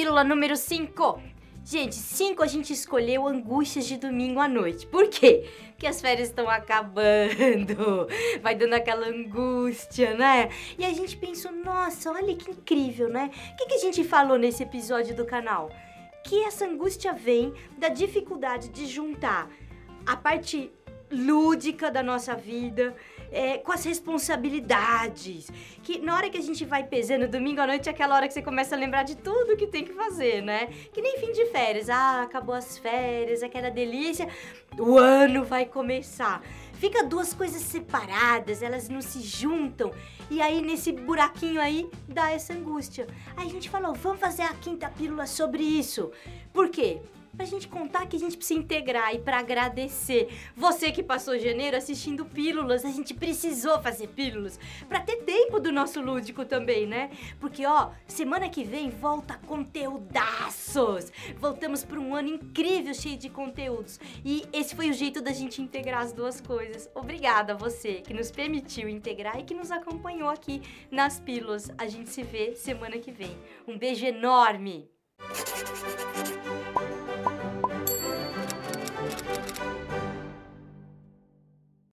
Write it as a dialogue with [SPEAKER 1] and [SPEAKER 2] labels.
[SPEAKER 1] Pílula número 5. Gente, 5 a gente escolheu angústias de domingo à noite. Por quê? Porque as férias estão acabando, vai dando aquela angústia, né? E a gente pensou, nossa, olha que incrível, né? O que, que a gente falou nesse episódio do canal? Que essa angústia vem da dificuldade de juntar a parte lúdica da nossa vida, é, com as responsabilidades. Que na hora que a gente vai pesando, domingo à noite é aquela hora que você começa a lembrar de tudo que tem que fazer, né? Que nem fim de férias. Ah, acabou as férias, aquela delícia. O ano vai começar. Fica duas coisas separadas, elas não se juntam. E aí, nesse buraquinho aí, dá essa angústia. Aí a gente falou, vamos fazer a quinta pílula sobre isso. Por quê? Pra gente contar que a gente precisa integrar e para agradecer. Você que passou janeiro assistindo pílulas, a gente precisou fazer pílulas para ter tempo do nosso lúdico também, né? Porque ó, semana que vem volta conteúdaços. Voltamos para um ano incrível cheio de conteúdos. E esse foi o jeito da gente integrar as duas coisas. Obrigada a você que nos permitiu integrar e que nos acompanhou aqui nas pílulas. A gente se vê semana que vem. Um beijo enorme.